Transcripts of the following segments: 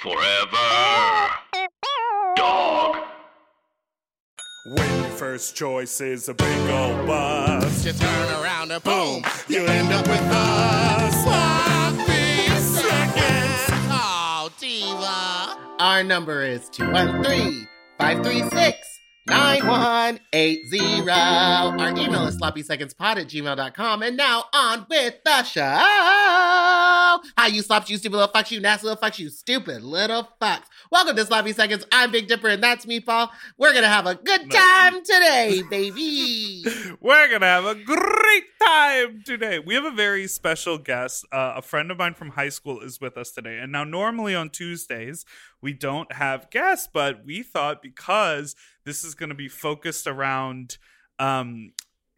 Forever. Dog. When your first choice is a big old bus, You turn around and boom, you end up with a sloppy seconds. Oh, diva. Our number is 213 536 9180. Our email is sloppysecondspod at gmail.com. And now on with the show. Hi, you slops, you stupid little fucks, you nasty little fucks, you stupid little fucks. Welcome to Sloppy Seconds. I'm Big Dipper, and that's Meatball. We're going to have a good time today, baby. we're gonna have a great time today. We have a very special guest. Uh, a friend of mine from high school is with us today. And now, normally on Tuesdays, we don't have guests, but we thought because this is gonna be focused around um,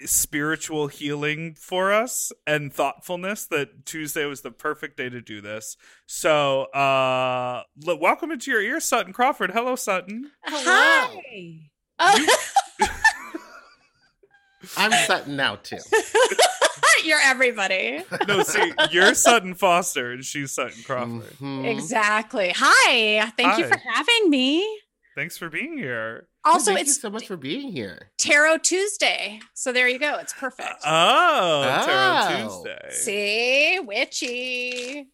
spiritual healing for us and thoughtfulness that Tuesday was the perfect day to do this. So, uh, l- welcome into your ear, Sutton Crawford. Hello, Sutton. Hi. Oh, I'm Sutton now, too. you're everybody. No, see, you're Sutton Foster and she's Sutton Crawford. Mhm. Exactly. Hi. Thank you for having me. Thanks for being here. Also, Thank you so much for being here. Tarot Tuesday. So there you go. It's perfect. Oh, Tarot Oh. Tuesday. See, witchy.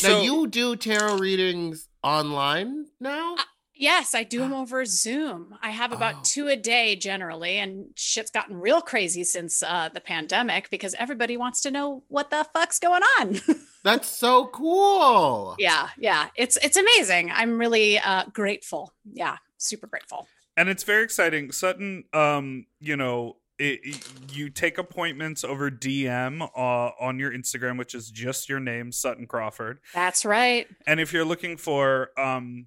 So- now you do tarot readings online now? Uh, Yes, I do them over Zoom. I have about Oh. two a day generally, and shit's gotten real crazy since uh, the pandemic because everybody wants to know what the fuck's going on. That's so cool. yeah, yeah, it's it's amazing. I'm really uh, grateful. Yeah, super grateful. and it's very exciting. Sutton, um, you know, it, it- you take appointments over DM uh, on your Instagram, which is just your name, Sutton Crawford. That's right. And if you're looking for um,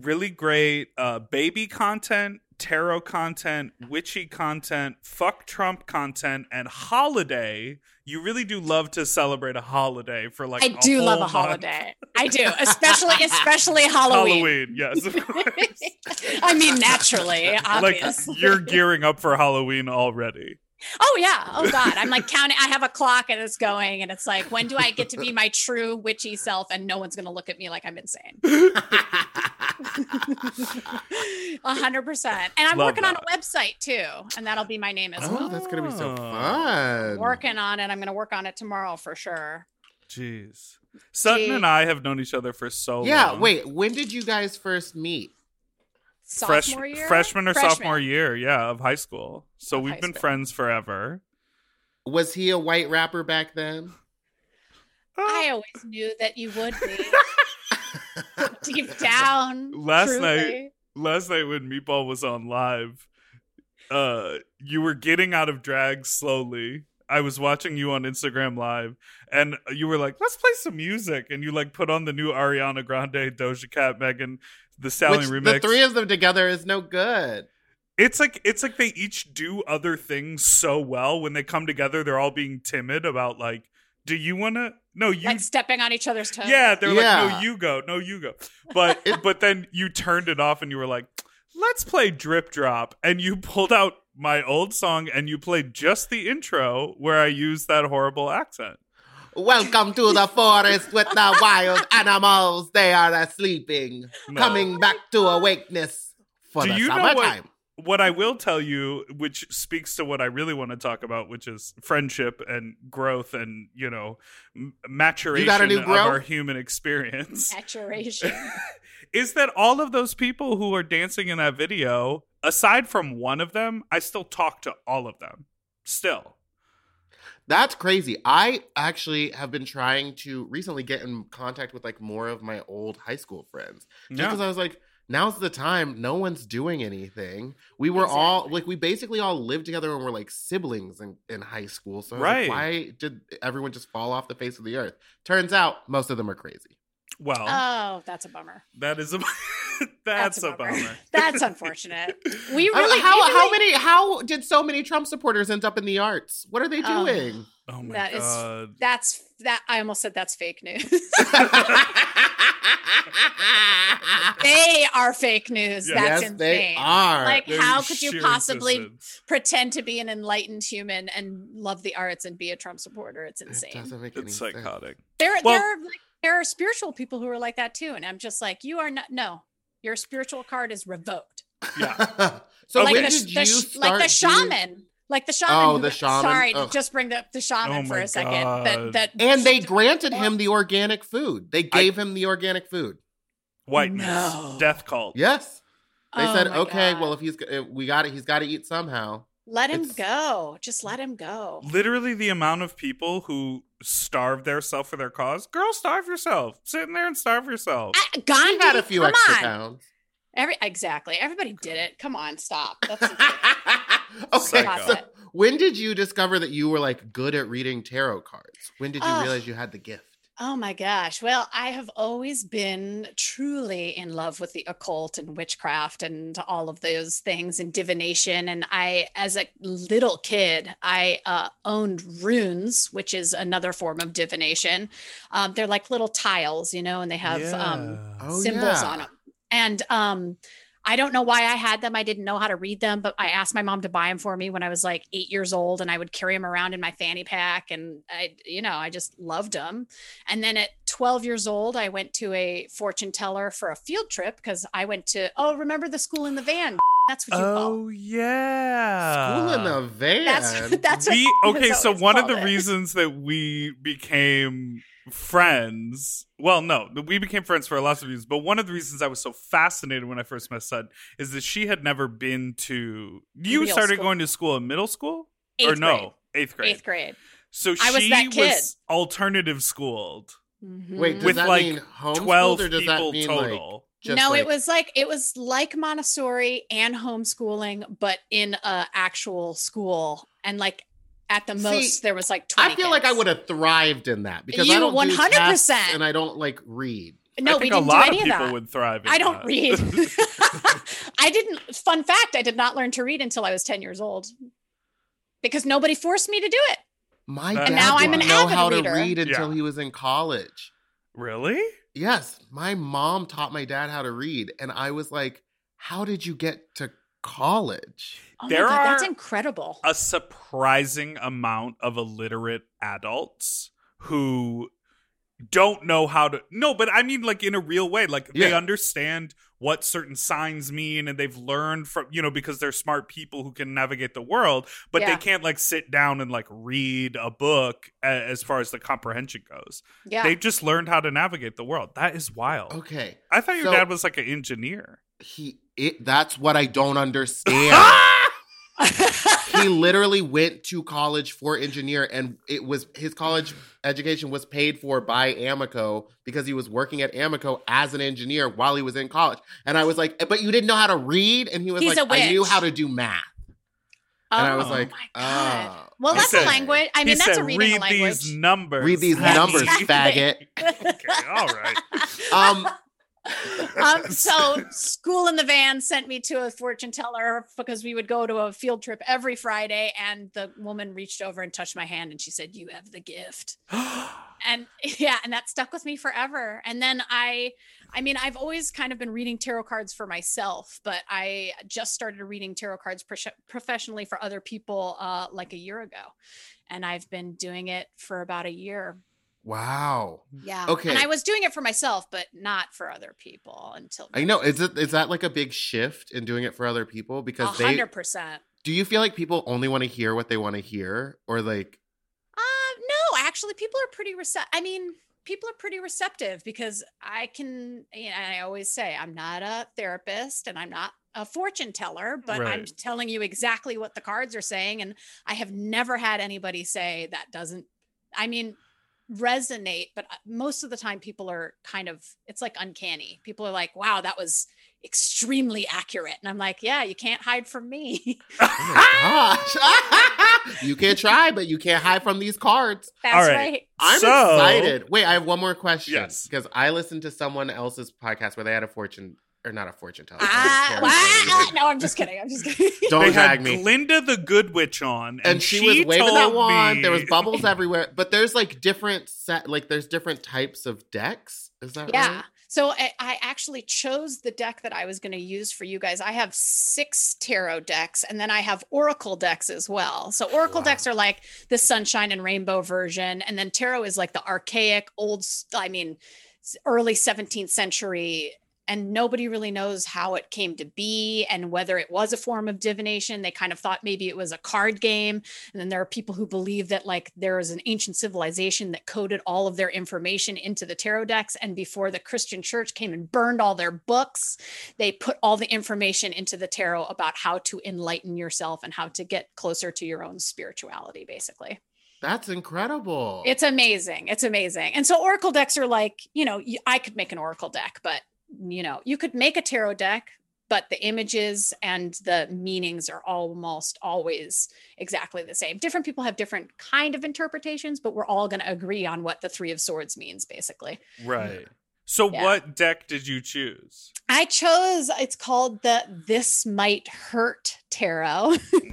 really great uh, baby content, tarot content, witchy content, fuck Trump content, and holiday, you really do love to celebrate a holiday for like I do love a month. holiday. I do, especially especially Halloween. Halloween, yes, of course. I mean, naturally, like obviously. you're gearing up for Halloween already. oh yeah. Oh god. I'm like counting. I have a clock and it's going, and it's like, when do I get to be my true witchy self? And no one's gonna look at me like I'm insane. A hundred percent. And I'm Love working on a website too, and that'll be my name as oh, well. that's gonna be so Oh. fun. Working on it. I'm gonna work on it tomorrow for sure. Jeez. Sutton Gee. and I have known each other for so Yeah, long. Yeah, wait, when did you guys first meet? Fresh, year, freshman or Freshman. sophomore year, yeah, of high school. So Of we've been school. friends forever. Was he a white rapper back then? I always knew that you would be. Deep down. Last truly. night- Last night when Meatball was on live, uh, you were getting out of drag slowly. I was watching you on Instagram live, and you were like, "Let's play some music," and you like put on the new Ariana Grande, Doja Cat, Megan, the Sally Which remix. the three of them together is no good. It's like it's like they each do other things so well. When they come together, they're all being timid about like, "Do you want to?" No, you. like stepping on each other's toes. yeah, they're like, "No, you go. No, you go." But but then you turned it off and you were like, "Let's play Drip Drop," and you pulled out my old song and you played just the intro where I used that horrible accent. Welcome to the forest with the wild animals. They are sleeping, No. coming back to awakeness for Do the you know what- summertime. What I will tell you, which speaks to what I really want to talk about, which is friendship and growth and you know m- maturation new of growth? our human experience, Saturation. is that all of those people who are dancing in that video, aside from one of them, I still talk to all of them. Still, That's crazy. I actually have been trying to recently get in contact with like more of my old high school friends. Just yeah. because I was like, now's the time. No one's doing anything. We were all like, we basically all lived together and were like siblings in, in high school. So Right. like, why did everyone just fall off the face of the earth? Turns out most of them are crazy. Well, oh, that's a bummer. that is a that's, a, bummer. That's unfortunate. We Uh, really how we how really- many how did so many Trump supporters end up in the arts? What are they Oh. doing? Oh my That is- god. That's that. I almost said that's fake news. they are fake news. Yeah. That's yes, insane. they are. Like, Their how could you possibly existence. pretend to be an enlightened human and love the arts and be a Trump supporter? It's insane. doesn't make any It's sense. psychotic. They're Well- they're like there are spiritual people who are like that too, and I'm just like, you are not. No, your spiritual card is revoked. Yeah. so like when the, did the you start like the doing- shaman, like the shaman. Oh, who- the shaman. Sorry, Ugh. just bring the the shaman Oh for my a second. God. That that And they granted him the organic food. They I- gave him the organic food. Whiteness. No. Death cult. Yes. They Oh said, okay, God. well, if he's if we got it, he's got to eat somehow. let him it's- go. Just let him go. Literally the amount of people who starve themselves for their cause. Girl, starve yourself. Sit in there and starve yourself. Ah, Gandhi He had a few come extra on. pounds. Every exactly. Everybody did it. Come on, stop. That's okay, Psycho. so when did you discover that you were like good at reading tarot cards? When did you Ugh. realize you had the gift? Oh my gosh. Well, I have always been truly in love with the occult and witchcraft and all of those things and divination. And I, as a little kid, I uh, owned runes, which is another form of divination. Um, they're like little tiles, you know, and they have um, Oh, symbols yeah. on them. And um, I don't know why I had them. I didn't know how to read them, but I asked my mom to buy them for me when I was like eight years old, and I would carry them around in my fanny pack. And I, you know, I just loved them. And then at 12 years old, I went to a fortune teller for a field trip because I went to, oh, remember the school in the van? That's what you call Oh yeah. School in the van. That's that's we what okay so one of the it. reasons that we became friends well no we became friends for lots of reasons but one of the reasons i was so fascinated when i first met sud is that she had never been to you Real started school. going to school in middle school or Eighth no grade. eighth grade Eighth grade. so I was she that kid. was alternative schooled mm-hmm. Wait, does with that like mean 12 or does people that mean total like just no, like, it was like it was like Montessori and homeschooling, but in a actual school. And like at the See, most, there was like twenty. I feel like I would have thrived in that because I You don't do 100%. tests and I don't like read. No, I we didn't a lot do any of of that. would thrive in I don't that. read. I didn't. Fun fact: I did not learn to read until I was ten years old because nobody forced me to do it. My And dad now I'm didn't an know avid how to reader. read until Yeah. he was in college. really Yes, my mom taught my dad how to read, and I was like, "How did you get to college?" Oh There my god, that's are incredible. a surprising amount of illiterate adults who don't know how to no but i mean like in a real way like they understand what certain signs mean and they've learned from you know because they're smart people who can navigate the world but they can't like sit down and like read a book as far as the comprehension goes. Yeah. they just learned how to navigate the world. That is wild. Okay, i thought your So- dad was like an engineer. He it that's what I don't understand. he literally went to college for engineer and it was his college education was paid for by Amoco because he was working at Amoco as an engineer while he was in college. And I was like, "But you didn't know how to read?" And he was He's like, a "I knew how to do math." And I was Oh like, "Oh." well, He that's said- a language. I mean, that's said, a reading read language. these numbers Read these numbers, exactly. faggot. okay all right Um um, so school in the van sent me to a fortune teller because we would go to a field trip every Friday, and the woman reached over and touched my hand, and she said, "You have the gift." and yeah, and that stuck with me forever. And then I, I mean, I've always kind of been reading tarot cards for myself, but I just started reading tarot cards pro- professionally for other people uh, like a year ago, and I've been doing it for about a year. Wow. Yeah. Okay. And I was doing it for myself, but not for other people until I know. Is it is that like a big shift in doing it for other people a because they hundred percent. do you feel like people only want to hear what they want to hear or like Uh, no, actually, people are pretty receptive. I mean, people are pretty receptive because I can, you know, I always say I'm not a therapist and I'm not a fortune teller, but I'm telling you exactly what the cards are saying. And I have never had anybody say that doesn't, I mean, resonate, but uh, most of the time people are kind of, it's like uncanny. People are like, wow, that was extremely accurate. And I'm like, yeah, you can't hide from me. oh my gosh. you can try, but you can't hide from these cards. That's All right. right. I'm So- excited. Wait, I have one more question. Yes. Because I listened to someone else's podcast where they had a fortune or not a fortune teller. Ah, sorry, no, I'm just kidding. I'm just kidding. Don't they drag had me. Glinda the Good Witch on, and, and she, was waving that wand. me- There was bubbles everywhere, but there's like different set, like there's different types of decks. Is that yeah. right? So I, I actually chose the deck that I was going to use for you guys. I have six tarot decks, and then I have oracle decks as well. So oracle Wow. decks are like the sunshine and rainbow version, and then tarot is like the archaic, old. I mean, early 17th century. And nobody really knows how it came to be and whether it was a form of divination. They kind of thought maybe it was a card game. And then there are people who believe that like there is an ancient civilization that coded all of their information into the tarot decks. And before the Christian church came and burned all their books, they put all the information into the tarot about how to enlighten yourself and how to get closer to your own spirituality, basically. That's incredible. It's amazing. It's amazing. And so oracle decks are like, you know, I could make an oracle deck, but you know, you could make a tarot deck, but the images and the meanings are almost always exactly the same. Different people have different kind of interpretations, but we're all going to agree on what the 3 of swords means basically. Right. So, Yeah. what deck did you choose? I chose it's called the This Might Hurt Tarot.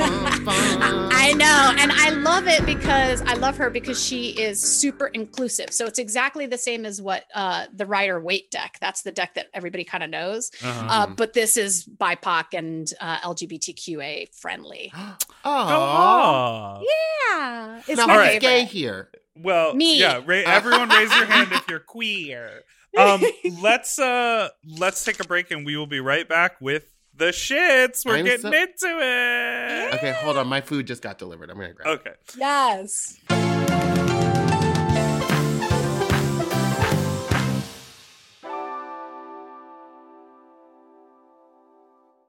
I know. And I love it because I love her because she is super inclusive. So it's exactly the same as what uh, the Rider Waite deck. That's the deck that everybody kind of knows. Uh-huh. Uh, but this is BIPOC and uh, LGBTQA friendly. Oh. Yeah. It's Now, my who's favorite. gay here? Well, Me. yeah. Ra- everyone, raise your hand if you're queer. Um, let's uh, let's take a break, and we will be right back with the shits. We're I'm getting so- into it. Okay, hold on. My food just got delivered. I'm gonna grab. It. Okay. Yes.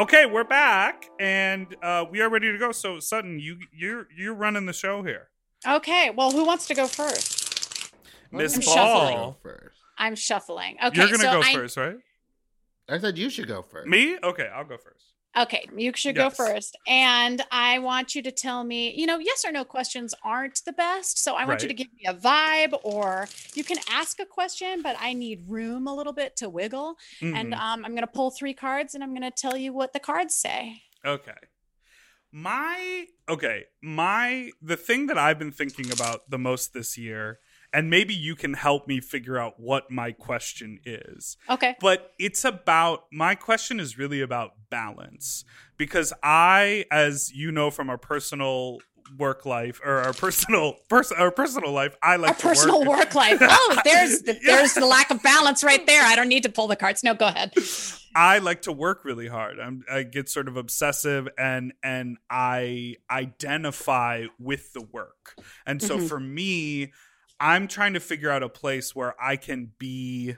Okay, we're back and uh, we are ready to go. So Sutton, you you're you're running the show here. Okay. Well, who wants to go first? Miss I'm Ball. shuffling. First. I'm shuffling. Okay. you're gonna so go I, first, right? I said you should go first. Me? Okay, I'll go first. Okay, you should go first. And I want you to tell me, you know, yes or no questions aren't the best. So I want you to give me a vibe, or you can ask a question, but I need room a little bit to wiggle. And Mhm. um, I'm going to pull three cards and I'm going to tell you what the cards say. Okay. My okay, my the thing that I've been thinking about the most this year, and maybe you can help me figure out what my question is. Okay. But it's about my question is really about balance because I, as you know from our personal work life or our personal person our personal life, I like Our to personal work. work life. Oh, there's the, there's the lack of balance right there. I don't need to pull the cards. No, go ahead. I like to work really hard. I'm, I get sort of obsessive and and I identify with the work. And so Mhm. for me, I'm trying to figure out a place where I can be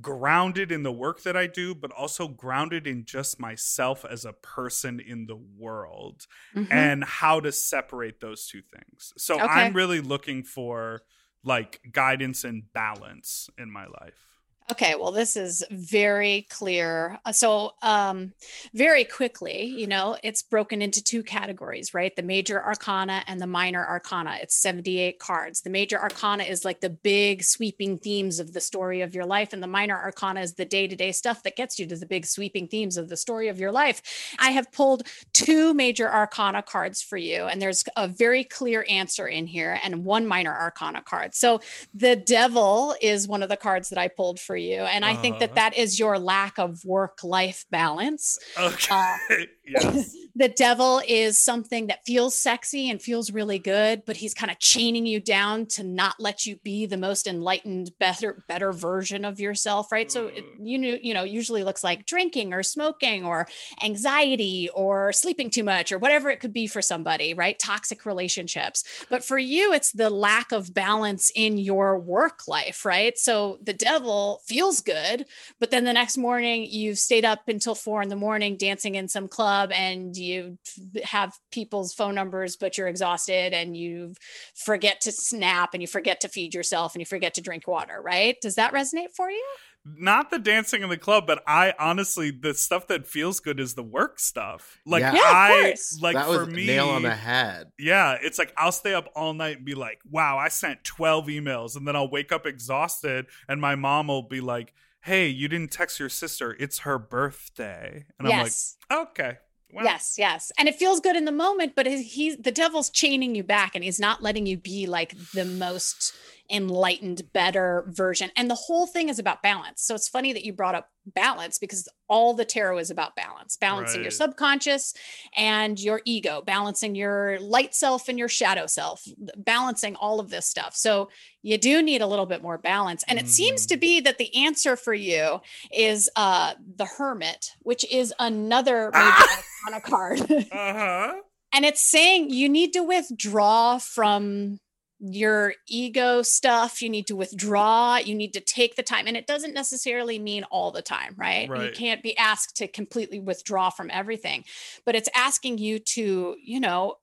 grounded in the work that I do, but also grounded in just myself as a person in the world Mhm. and how to separate those two things. So Okay. I'm really looking for like guidance and balance in my life. Okay, well, this is very clear. Uh, So, um, very quickly, you know, it's broken into two categories, right? The major arcana and the minor arcana. It's 78 cards. The major arcana is like the big sweeping themes of the story of your life, and the minor arcana is the day to day stuff that gets you to the big sweeping themes of the story of your life. I have pulled two major arcana cards for you, and there's a very clear answer in here, and one minor arcana card. So, the devil is one of the cards that I pulled for you. And I think Uh-huh. that that is your lack of work life balance. Okay. Uh, yes. the devil is something that feels sexy and feels really good, but he's kind of chaining you down to not let you be the most enlightened, better, better version of yourself, right? So it, mm. you know, you know, usually looks like drinking or smoking or anxiety or sleeping too much or whatever it could be for somebody, right? Toxic relationships. But for you, it's the lack of balance in your work life, right? So the devil feels good, but then the next morning you've stayed up until four in the morning dancing in some club and you have people's phone numbers, but you're exhausted and you forget to snap and you forget to feed yourself and you forget to drink water, right? Does that resonate for you? Not the dancing in the club, but I honestly the stuff that feels good is the work stuff. Like Yeah. Yeah, of I like that for was me nail on the head. Yeah, it's like I'll stay up all night and be like, "Wow, I sent 12 emails." And then I'll wake up exhausted and my mom will be like, "Hey, you didn't text your sister. It's her birthday." And yes. I'm like, "Okay." Well, yes, yes. And it feels good in the moment, but he- he's the devil's chaining you back and he's not letting you be like the most enlightened, better version. And the whole thing is about balance. So it's funny that you brought up balance because all the tarot is about balance, balancing your subconscious and your ego, balancing your light self and your shadow self, balancing all of this stuff. So you do need a little bit more balance. And it seems to Mhm. be that the answer for you is uh the hermit, which is another major Ah! arcana card. Uh-huh. and it's saying you need to withdraw from your ego stuff you need to withdraw you need to take the time and it doesn't necessarily mean all the time right, you can't be asked to completely withdraw from everything but it's asking you to you know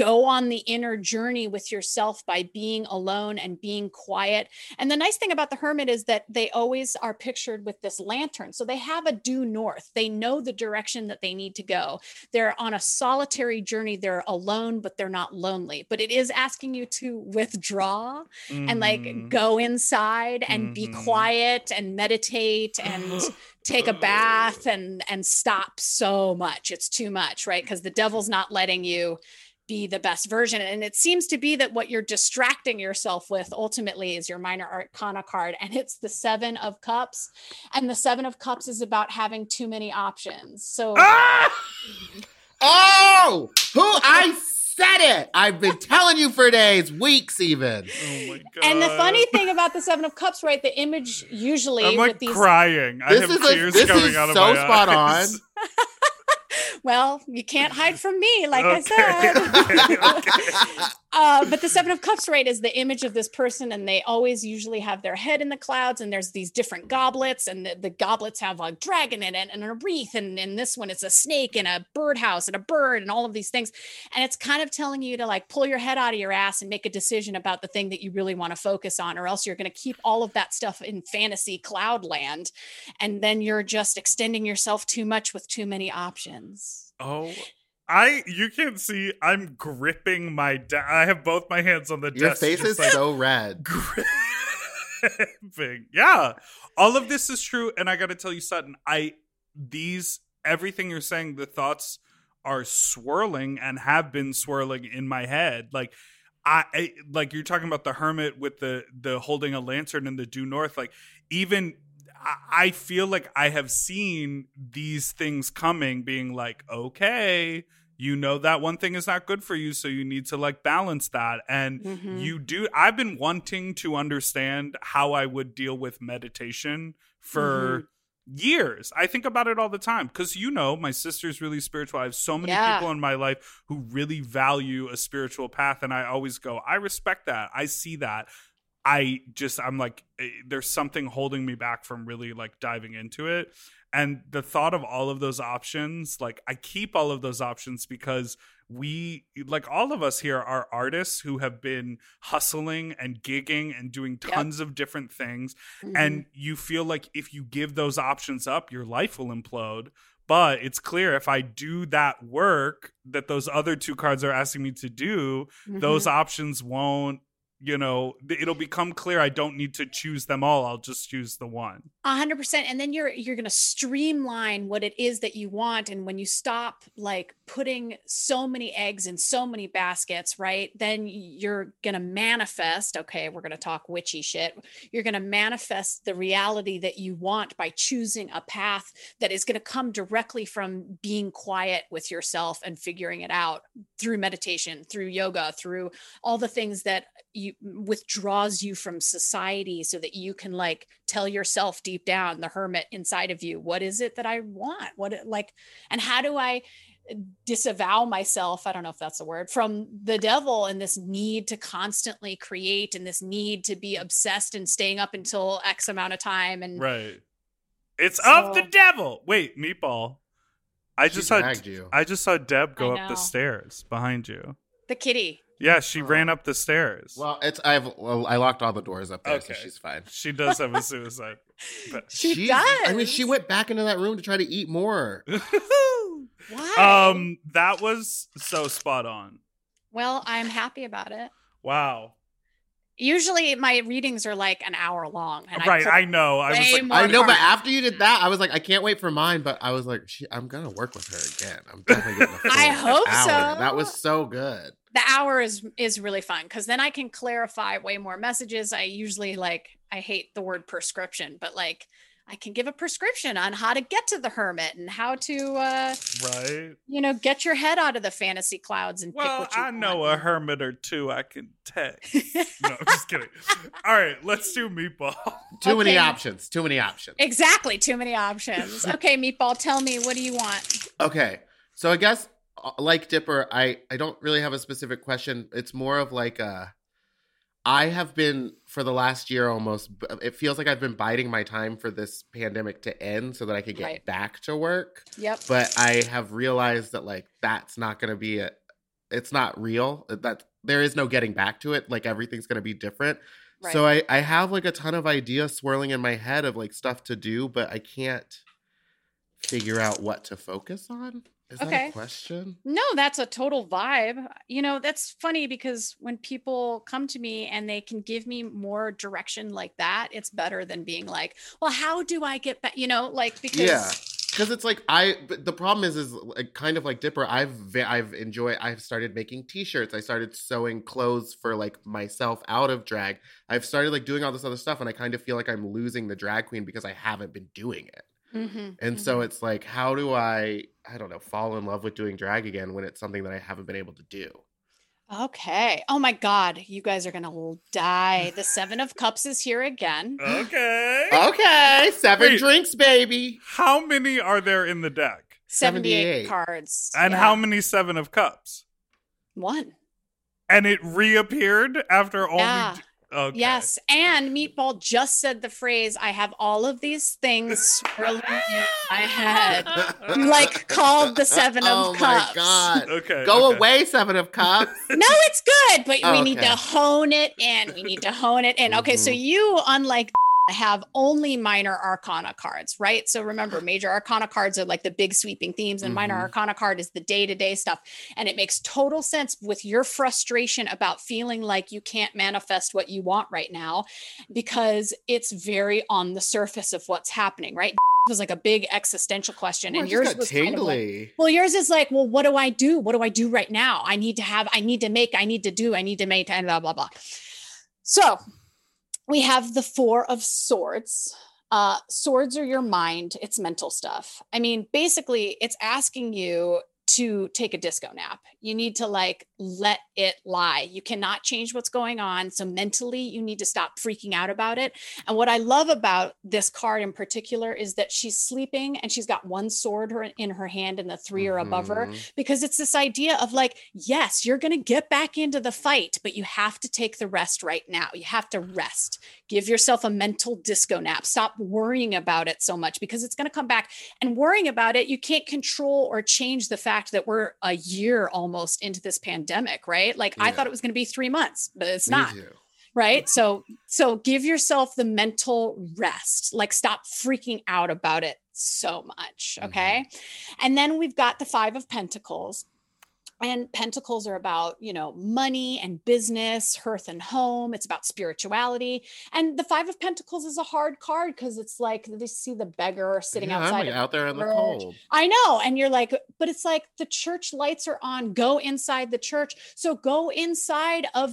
go on the inner journey with yourself by being alone and being quiet. And the nice thing about the hermit is that they always are pictured with this lantern. So they have a due north. They know the direction that they need to go. They're on a solitary journey. They're alone, but they're not lonely. But it is asking you to withdraw and like Mhm. go inside and be Mhm. quiet and meditate and take a bath and and stop so much it's too much right because the devil's not letting you be the best version and it seems to be that what you're distracting yourself with ultimately is your minor arcana card and it's the 7 of cups and the 7 of cups is about having too many options so Ah! Oh, who I said it. I've been telling you for days, weeks even. Oh my god. and the funny thing about the 7 of cups right the image usually I'm like with these crying. I This have is a- tears this coming is out of so my spot eyes. on. well you can't hide from me like i said okay, okay. uh, but the Seven of Cups, right, is the image of this person, and they always usually have their head in the clouds, and there's these different goblets, and the, the goblets have a dragon in it, and a wreath, and in this one, it's a snake and a birdhouse and a bird, and all of these things. And it's kind of telling you to like pull your head out of your ass and make a decision about the thing that you really want to focus on, or else you're going to keep all of that stuff in fantasy cloud land, and then you're just extending yourself too much with too many options. Oh, I you can't see. I'm gripping my. De- I have both my hands on the Your desk. Your face is like, so red. gripping. Yeah, all of this is true, and I got to tell you, Sutton. I these everything you're saying. The thoughts are swirling and have been swirling in my head. Like I, I like you're talking about the hermit with the the holding a lantern in the due north. Like even I- feel like I have seen these things coming, being like, okay, you know that one thing is not good for you, so you need to like balance that. And Mhm. you do. I've been wanting to understand how I would deal with meditation for years. I think about it all the time because you know my sister's really spiritual. I have so many Yeah. people in my life who really value a spiritual path, and I always go, I respect that. I see that. I just I'm like eh, there's something holding me back from really like diving into it. And the thought of all of those options, like I keep all of those options because we like all of us here are artists who have been hustling and gigging and doing Yep. tons of different things Mhm. and you feel like if you give those options up your life will implode but it's clear if i do that work that those other two cards are asking me to do those Mhm. options won't you know it'll become clear i don't need to choose them all i'll just choose the one A hundred percent. And then you're you're gonna streamline what it is that you want. And when you stop like putting so many eggs in so many baskets, right? Then you're gonna manifest. Okay, we're gonna talk witchy shit. You're gonna manifest the reality that you want by choosing a path that is gonna come directly from being quiet with yourself and figuring it out through meditation, through yoga, through all the things that you withdraws you from society so that you can like tell yourself deep down the hermit inside of you what is it that i want? What it- like and how do i uh, disavow myself i don't know if that's a word from the devil and this need to constantly create and this need to be obsessed and staying up until x amount of time and right. It's of the devil! Wait meatball. I just saw you. i just saw deb go up the stairs behind you. The kitty yeah she Oh. ran up the stairs Well, it's I've well, I locked all the doors up there, Okay. so she's fine. she does have a suicide but She She's- I mean, she went back into that room to try to eat more. why um that was so spot on well i'm happy about it wow usually my readings are like an hour long and right I i know i was like I know, but after you did that, I was like, I can't wait for mine. But I was like, she, I'm gonna work with her again. I'm definitely getting. A I full hope hour. so. That was so good. The hour is is really fun because then I can clarify way more messages. I usually like I hate the word prescription, but like I can give a prescription on how to get to the hermit and how to uh right you know get your head out of the fantasy clouds and pick well what you i know a hermit or two i can text no i'm just kidding all right let's do meatball Too many options. Too many options. exactly too many options. Okay, meatball, tell me what do you want? Okay, so I guess Uh, like Dipper, I I don't really have a specific question. It's more of like a. I have been for the last year almost. It feels like I've been biding my time for this pandemic to end so that I could get Right. back to work. Yep. But I have realized that like that's not going to be a. It's not real. That there is no getting back to it. Like everything's going to be different. Right. So I I have like a ton of ideas swirling in my head of like stuff to do, but I can't figure out what to focus on. Is that Okay. a question? No, that's a total vibe. You know, that's funny because when people come to me and they can give me more direction like that, it's better than being like, well, how do I get back? You know, like because Yeah. Because it's like I, but the problem is, is like kind of like Dipper. I've ve- I've enjoyed. I've started making T-shirts. I started sewing clothes for like myself out of drag. I've started like doing all this other stuff, and I kind of feel like I'm losing the drag queen because I haven't been doing it. Mhm, And mhm. so it's like, how do I, I don't know, fall in love with doing drag again when it's something that I haven't been able to do? okay. Oh my God, you guys are gonna die. The Seven of Cups is here again. okay Okay, seven Wait. drinks, baby. how many are there in the deck 78, 78. cards. and Yeah. how many seven of cups One. and it reappeared after only. Yeah. Okay. Yes, and Meatball just said the phrase, "I have all of these things swirling in my head," like called the Seven of oh Cups. my god. Okay. Go okay. away, Seven of Cups. No, it's good, but we need Okay. to hone it in. We need to hone it in. Okay, so Mhm. you, unlike have only minor arcana cards, right? So remember, major arcana cards are like the big sweeping themes, and minor Mhm. arcana card is the day to day stuff. And it makes total sense with your frustration about feeling like you can't manifest what you want right now because it's very on the surface of what's happening, right? It was like a big existential question, Oh, and yours was kind of like, tingly. well, yours is like, well, what do I do? What do I do right now? I need to have, I need to make, I need to do, I need to make, and blah, blah, blah. So we have the Four of Swords. Uh, swords are your mind, it's mental stuff. I mean, basically, it's asking you to take a disco nap. You need to like let it lie. You cannot change what's going on. So mentally, you need to stop freaking out about it. And what I love about this card in particular is that she's sleeping and she's got one sword in her hand and the 3 are above her Mhm. because it's this idea of like, yes, you're going to get back into the fight, but you have to take the rest right now. You have to rest. Give yourself a mental disco nap. Stop worrying about it so much because it's going to come back. And worrying about it, you can't control or change the fact that we're a year almost into this pandemic, right? Like I thought it was going to be 3 months, but it's Me not too. right? So so give yourself the mental rest. Like stop freaking out about it so much mm-hmm. okay? And then we've got the five of pentacles and pentacles are about you know money and business hearth and home it's about spirituality and the five of pentacles is a hard card because it's like they see the beggar sitting Yeah, I'm outside like out there in the cold. I know. And you're like, but it's like the church lights are on. Go inside the church. So go inside of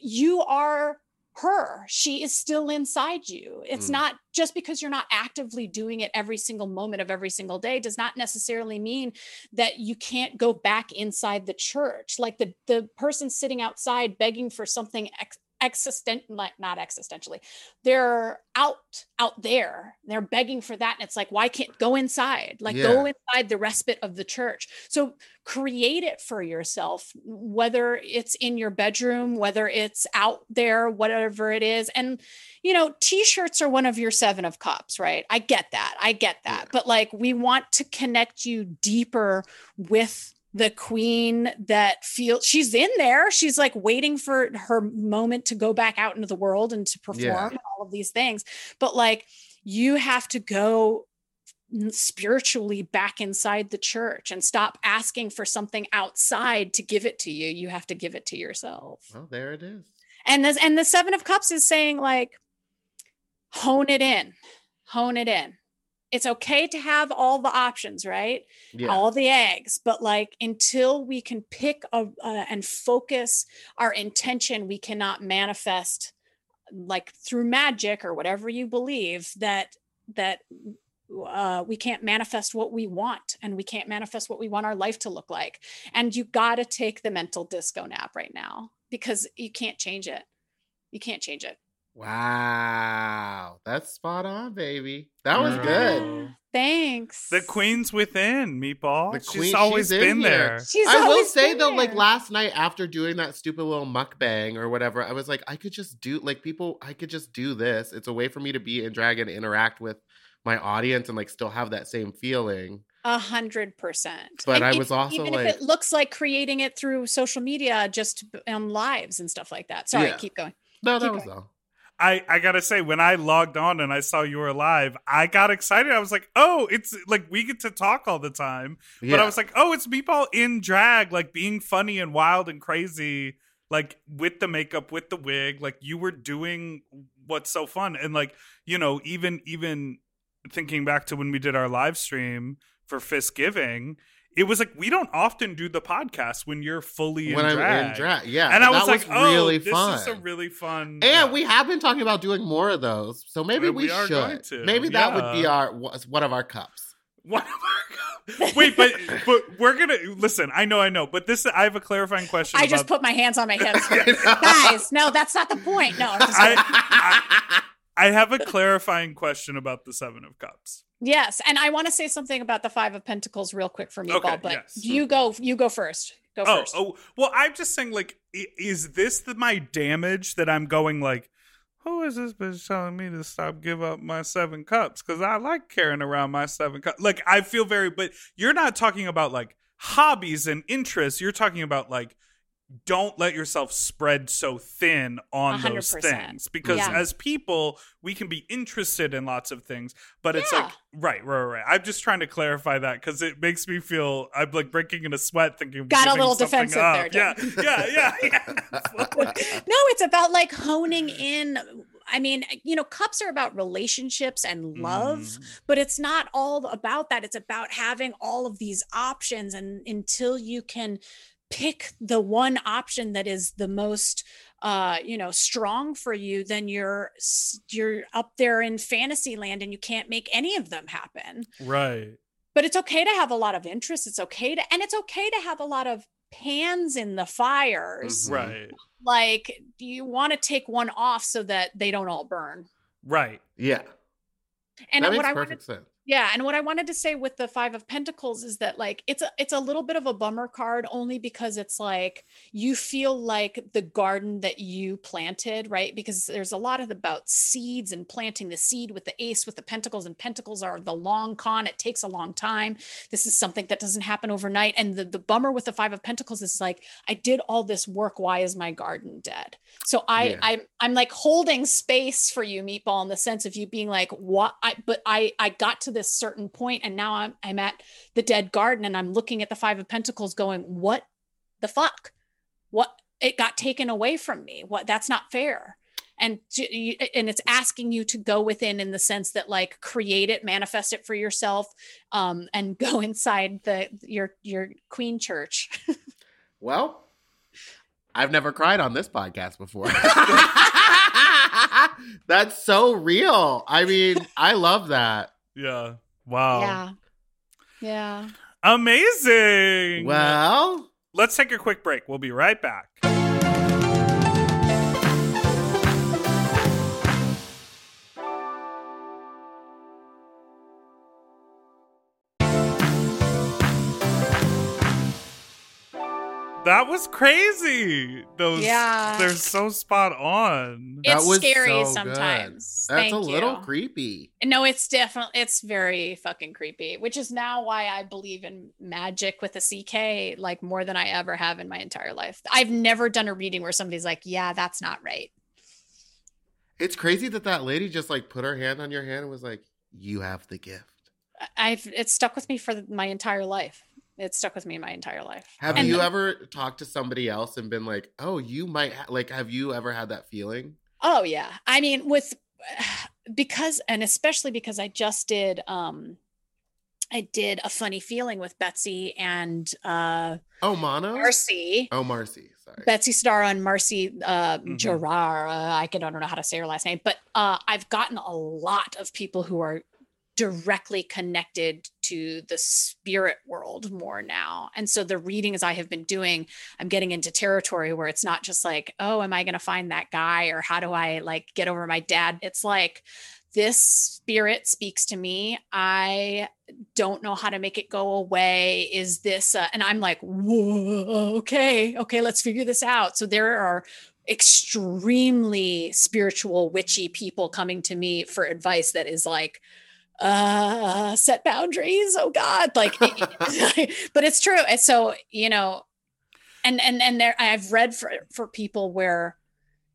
you are her. She is still inside you. It's Mm. not just because you're not actively doing it every single moment of every single day does not necessarily mean that you can't go back inside the church. Like the the person sitting outside begging for something ex- existent like not existentially. They're out out there. They're begging for that and it's like why can't go inside. Like go inside the respite of the church. So create it for yourself whether it's in your bedroom whether it's out there whatever it is. And you know t-shirts are one of your seven of cups right? I get that. I get that. But like we want to connect you deeper with the queen that feels she's in there. She's like waiting for her moment to go back out into the world and to perform Yeah. all of these things. But like you have to go spiritually back inside the church and stop asking for something outside to give it to you. You have to give it to yourself. Well, there it is. and this and the seven of cups is saying like hone it in. Hone it in it's okay to have all the options right? Yeah. all the eggs but like until we can pick a, uh, and focus our intention we cannot manifest like through magic or whatever you believe that that uh, we can't manifest what we want and we can't manifest what we want our life to look like. And you got to take the mental disco nap right now because you can't change it. You can't change it Wow. That's spot on, baby. That was good. Thanks The queen's within, Meatball. The she's always she's in been there. She's I will say been though, like last night after doing that stupid little mukbang or whatever, I was like, I could just do like people. I could just do this. It's a way for me to be in drag and interact with my audience and like still have that same feeling. A hundred percent. But And I if- was also, even like- if it looks like creating it through social media, just on lives and stuff like that. Sorry, Yeah. keep going. No, that Keep was going. all. I, I gotta say, when I logged on and I saw you were live, I got excited. I was like, oh, it's like we get to talk all the time. But I was like, oh, it's Meatball in drag, like being funny and wild and crazy, like with the makeup, with the wig. Like you were doing what's so fun. And like, you know, even even thinking back to when we did our live stream for Fist Giving, it was like we don't often do the podcast when you're fully when in I'm drag. in drag, yeah, And I was that like, oh, really this fun. is a really fun. And yeah. we have been talking about doing more of those, so maybe we, we are going should. to, Maybe that would be our one of our cups. One of our- cups. Wait, but but we're gonna listen. I know, I know, but this I have a clarifying question. I just put my hands on my hips. Guys, no, that's not the point. No, I'm just I. I I have a clarifying question about the Seven of Cups. yes, and I want to say something about the Five of Pentacles real quick for me, Okay, Paul. But yes. you go, you go first. Go Oh, first. oh, well, I'm just saying, like, is this the, my damage that I'm going like? Who is this bitch telling me to stop give up my seven cups? Because I like carrying around my seven cups. Like, I feel very, but you're not talking about like hobbies and interests. You're talking about like, don't let yourself spread so thin on A hundred those things because Yeah. as people we can be interested in lots of things but it's Yeah. like right right right i'm just trying to clarify that because it makes me feel i'm like breaking in a sweat thinking Got a little defensive up. there, yeah yeah yeah yeah no, it's about like honing in. I mean, you know, cups are about relationships and love, Mm. but it's not all about that. It's about having all of these options. And until you can pick the one option that is the most uh you know strong for you then you're you're up there in fantasy land and you can't make any of them happen. Right. But it's okay to have a lot of interest. It's okay to and it's okay to have a lot of pans in the fires. Mhm. right. Like you want to take one off so that they don't all burn? Right. Yeah. and that what makes i perfect wanted sense. Yeah and what i wanted to say with the five of pentacles is that like it's a it's a little bit of a bummer card only because it's like you feel like the garden that you planted right? Because there's a lot of about seeds and planting the seed with the ace with the pentacles and pentacles are the long con. It takes a long time. This is something that doesn't happen overnight. And the, the bummer with the five of pentacles is like i did all this work. Why is my garden dead? So i Yeah. i'm i'm like holding space for you meatball in the sense of you being like what i but i i got to this certain point and now i'm i'm at the dead garden and i'm looking at the five of pentacles going what the fuck what it got taken away from me what that's not fair and and it's asking you to go within in the sense that like create it manifest it for yourself um and go inside the your your queen church Well, I've never cried on this podcast before. That's so real. I mean, I love that. Yeah. Wow. Yeah. Yeah. Amazing. Well, let's take a quick break. We'll be right back That was crazy. Those Yeah. they're so spot on. That it's was scary so good. sometimes that's Thank a little you. creepy. No, it's definitely it's very fucking creepy, which is now why I believe in magic with a CK like more than I ever have in my entire life. I've never done a reading where somebody's like, "Yeah, that's not right." It's crazy that that lady just like put her hand on your hand and was like, "You have the gift." I- I've it's stuck with me for my entire life. It's stuck with me my entire life. Have And- you ever talked to somebody else and been like, "Oh, you might ha-, like"? Have you ever had that feeling? Oh yeah. I mean with because and especially because I just did um I did a funny feeling with Betsy and uh Oh, Mono. Marcy. Oh, Marcy. Sorry. Betsy Starr on Marcy uh, Mhm. Gerard. Uh, I can I don't know how to say her last name, but uh, I've gotten a lot of people who are directly connected to the spirit world more now. And so the readings I have been doing, I'm getting into territory where it's not just like, oh, am I going to find that guy or how do I like get over my dad? It's like this spirit speaks to me. I don't know how to make it go away. Is this, uh, and I'm like, whoa, okay, okay, let's figure this out. So there are extremely spiritual, witchy people coming to me for advice that is like, uh, set boundaries. Oh God. Like, but it's true. And so, you know, and, and, and there, I've read for, for people where,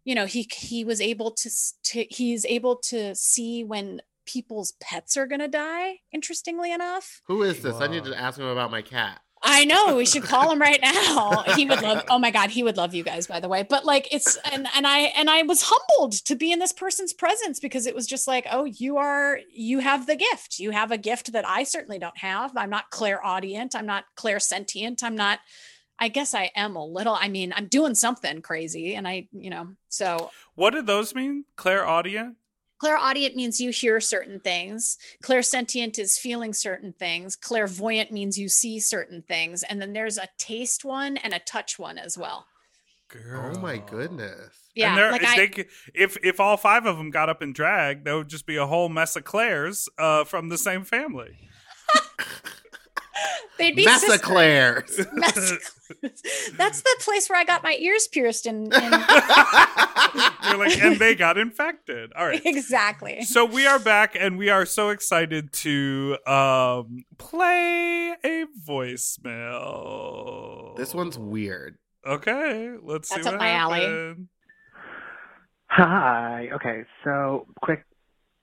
you know, he, he was able to, to, he's able to see when people's pets are going to die. Interestingly enough. Who is this? I need to ask him about my cat. I know we should call him right now. He would love. Oh my god, he would love you guys. By the way, but like it's and and I and I was humbled to be in this person's presence because it was just like, oh, you are you have the gift. You have a gift that I certainly don't have. I'm not clairaudient. I'm not clairsentient. I'm not. I guess I am a little. I mean, I'm doing something crazy, and I, you know, so What did those mean? Clairaudient? Clairaudient means you hear certain things clairsentient is feeling certain things clairvoyant means you see certain things and then there's a taste one and a touch one as well Girl. Oh my goodness. yeah and like if, I, they could- if if all five of them got up and dragged, there would just be a whole mess of Claires uh, from the same family. They'd be sisters. Messaclaires. Mess- That's the place where I got my ears pierced in, in You're like, and they got infected. All right. exactly. So we are back and we are so excited to um play a voicemail. this one's weird. Okay, let's That's see up what my alley. Hi. Okay. So, quick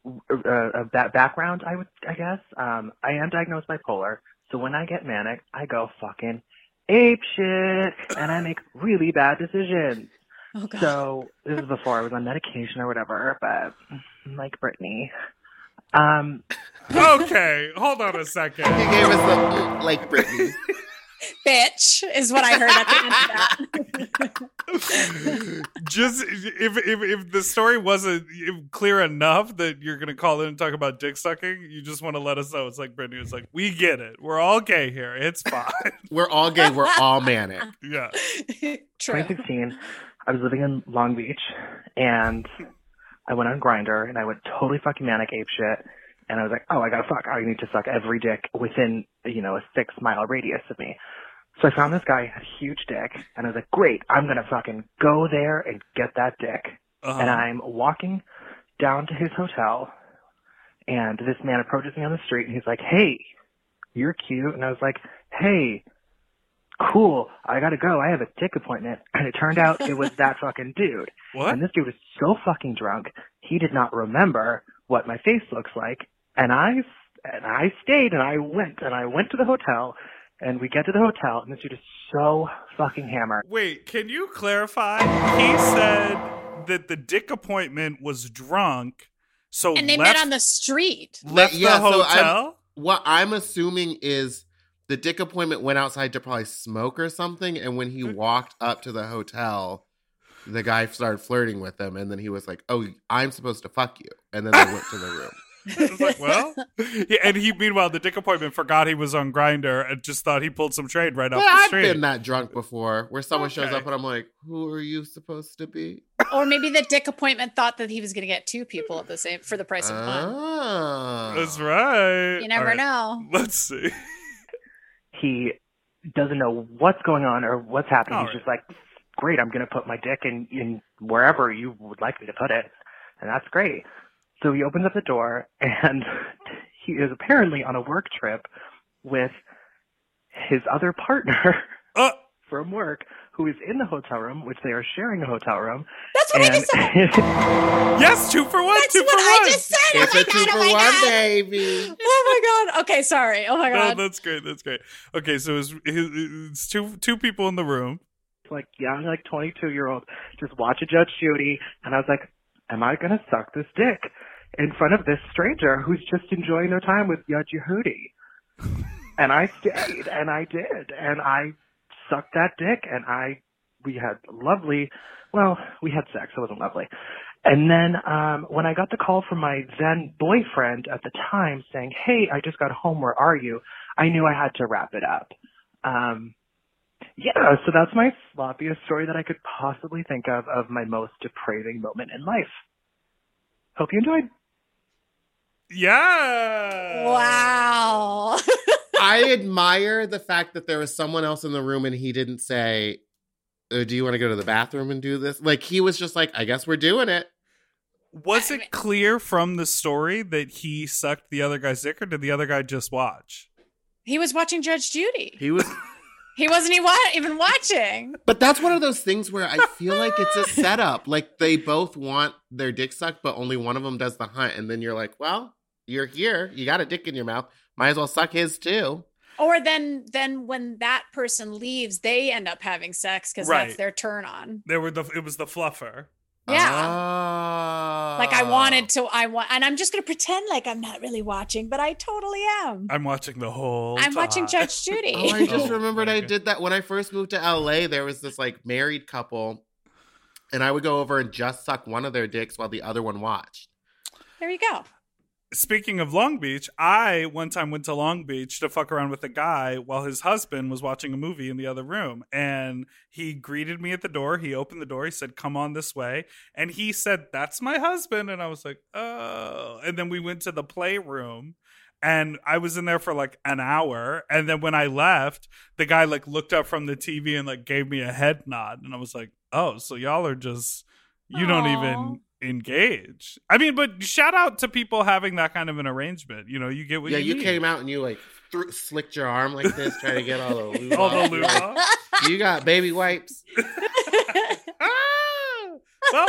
uh, uh, ba- background. I would, I guess. Um, I am diagnosed bipolar. So when I get manic, I go fucking ape shit, and I make really bad decisions. Oh god. So this is before I was on medication or whatever. But like Brittany, um, Okay, hold on a second. He gave us the like Britney. Bitch is what I heard at the end of that. Just if, if if the story wasn't clear enough that you're gonna call in and talk about dick sucking, you just want to let us know. It's like Brittany was like, "We get it. We're all gay here. It's fine." We're all gay. We're all manic. yeah. True. 2016, I was living in Long Beach, and I went on Grindr, and I went totally fucking manic ape shit. And I was like, oh, I gotta fuck. I need to suck every dick within, you know, a six mile radius of me. So I found this guy had a huge dick, and I was like, great, I'm gonna fucking go there and get that dick. Uh-huh. And I'm walking down to his hotel, and this man approaches me on the street, and he's like, hey, you're cute. And I was like, hey, cool, I gotta go. I have a dick appointment. And it turned out it was that fucking dude. what? And this dude was so fucking drunk, he did not remember what my face looks like. And I, and I stayed and I went and I went to the hotel and we get to the hotel and this dude is so fucking hammered. Wait, can you clarify? He said that the dick appointment was drunk, so and they left, met on the street. left Yeah, the so I'm- hotel. What I'm assuming is the dick appointment went outside to probably smoke or something, and when he mm. walked up to the hotel, the guy started flirting with him, and then he was like, "Oh, I'm supposed to fuck you," and then they went to the room. Like, well, yeah, and he meanwhile the dick appointment forgot he was on Grindr and just thought he pulled some trade right off But the I've street. been that drunk before, where someone shows up and I'm like, "Who are you supposed to be?" or maybe the dick appointment thought that he was going to get two people at the same for the price of one. Oh. That's right. You never All right, know. Let's see. He doesn't know what's going on or what's happening. All He's right. just like, great, I'm gonna put my dick in, in wherever you would like me to put it. And that's great. So he opens up the door and he is apparently on a work trip with his other partner Uh, from work who is in the hotel room, which they are sharing a hotel room. That's what I just said. yes, two for one. That's two what for I one. just said. Oh it's oh a my two god! for Oh my one, god! baby. Oh my god! Okay, sorry. Oh my No, god. that's great. That's great. Okay, so it's, it's two two people in the room. like young, like 22 year old, just watch a Judge Judy, and I was like, am I gonna suck this dick in front of this stranger who's just enjoying their time with Judge Yehudi? and I stayed, and I did, and I sucked that dick, and I, we had lovely, well, we had sex, it wasn't lovely. And then um, when I got the call from my then boyfriend at the time saying, "Hey, I just got home. Where are you?" I knew I had to wrap it up. Um, yeah, so that's my sloppiest story that I could possibly think of of my most depraving moment in life. Hope you enjoyed. Yeah. Wow. I admire the fact that there was someone else in the room and he didn't say, "Uh, "Do you want to go to the bathroom and do this?" Like he was just like, "I guess we're doing it." Was it clear from the story that he sucked the other guy's dick, or did the other guy just watch? he was watching Judge Judy. He was, He wasn't even watching. but that's one of those things where I feel like it's a setup. Like they both want their dick sucked, but only one of them does the hunt, and then you're like, "Well, you're here. You got a dick in your mouth. Might as well suck his too." Or then, then when that person leaves, they end up having sex because Right. that's their turn on. There were the it was the fluffer. Yeah. Oh. Like I wanted to, I want, and I'm just gonna pretend like I'm not really watching, but I totally am. I'm watching the whole. I'm watching. Judge Judy. Oh, I just Oh, remembered I did that when I first moved to LA. There was this like married couple, and I would go over and just suck one of their dicks while the other one watched. there you go. Speaking of Long Beach, I one time went to Long Beach to fuck around with a guy while his husband was watching a movie in the other room. And he greeted me at the door. He opened the door. He said, Come on this way. And he said, That's my husband. And I was like, Oh. And then we went to the playroom. and I was in there for like an hour. And then when I left, the guy like looked up from the TV and like gave me a head nod. And I was like, oh, so y'all are just, you don't even engage. I mean, but shout out to people having that kind of an arrangement. You know, you get what yeah, you you need. came out and you like threw, slicked your arm like this, trying to get all the lube. all the off. lube off. You got baby wipes. Ah! well,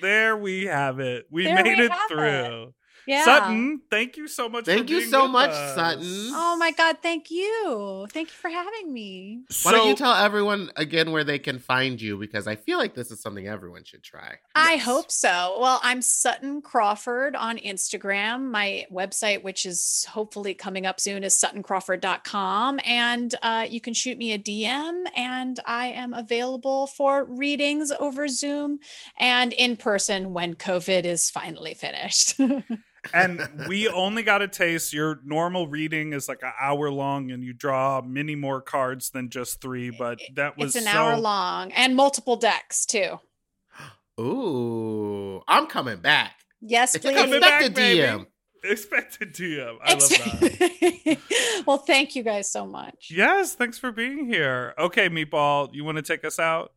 there we have it. We There made we it have through. Yeah. Sutton, thank you so much. Thank for you being so with much, us. Sutton. Oh my God. Thank you. Thank you for having me. Why don't you tell everyone again where they can find you? Because I feel like this is something everyone should try. I Yes. hope so. Well, I'm Sutton Crawford on Instagram. My website, which is hopefully coming up soon, is suttoncrawford.com. And uh, you can shoot me a DM, and I am available for readings over Zoom and in person when COVID is finally finished. and we only got a taste. Your normal reading is like an hour long, and you draw many more cards than just three. But that was it's an so- hour long and multiple decks, too. Ooh, I'm coming back. Yes, It's please. coming Expect a back, baby. DM. Expected DM. I love that. Well, thank you guys so much. Yes, thanks for being here. Okay, Meatball, you want to take us out?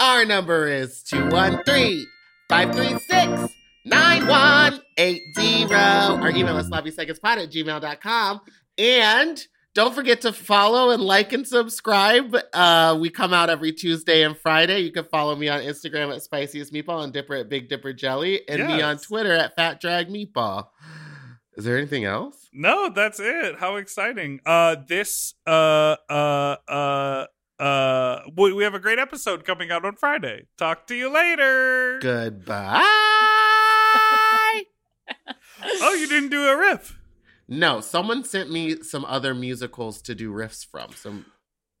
Our number is 213 536 9180. Our email is sloppysecondspot at gmail.com. And don't forget to follow and like and subscribe. Uh, we come out every Tuesday and Friday. You can follow me on Instagram at Spiciest Meatball and Dipper at Big Dipper Jelly and me on Twitter at Fat Drag Meatball. Is there anything else? No, that's it. How exciting. Uh this uh uh uh uh we, we have a great episode coming out on Friday. Talk to you later. Goodbye. Oh, you didn't do a riff. no, someone sent me some other musicals to do riffs from. Some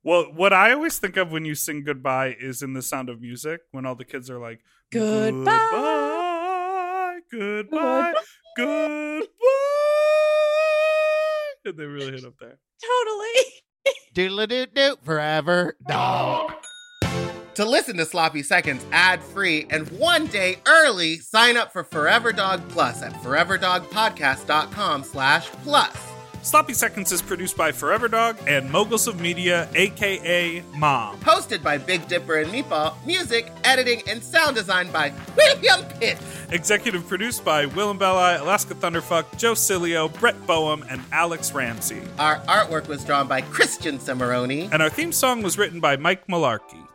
Well, what I always think of when you sing goodbye is in the sound of music when all the kids are like Goodbye. goodbye, goodbye, goodbye. And they really hit up there. Totally. doodle doo doo forever dog. To listen to Sloppy Seconds ad free and one day early, sign up for Forever Dog Plus at foreverdogpodcast.com slash plus. Sloppy Seconds is produced by Forever Dog and Moguls of Media, aka Mom. Hosted by Big Dipper and Meatball, music, editing, and sound design by William Pitt. Executive produced by Willam Belli, Alaska Thunderfuck, Joe Cilio, Brett Boehm, and Alex Ramsey. Our artwork was drawn by Christian Cimarroni. And our theme song was written by Mike Malarkey.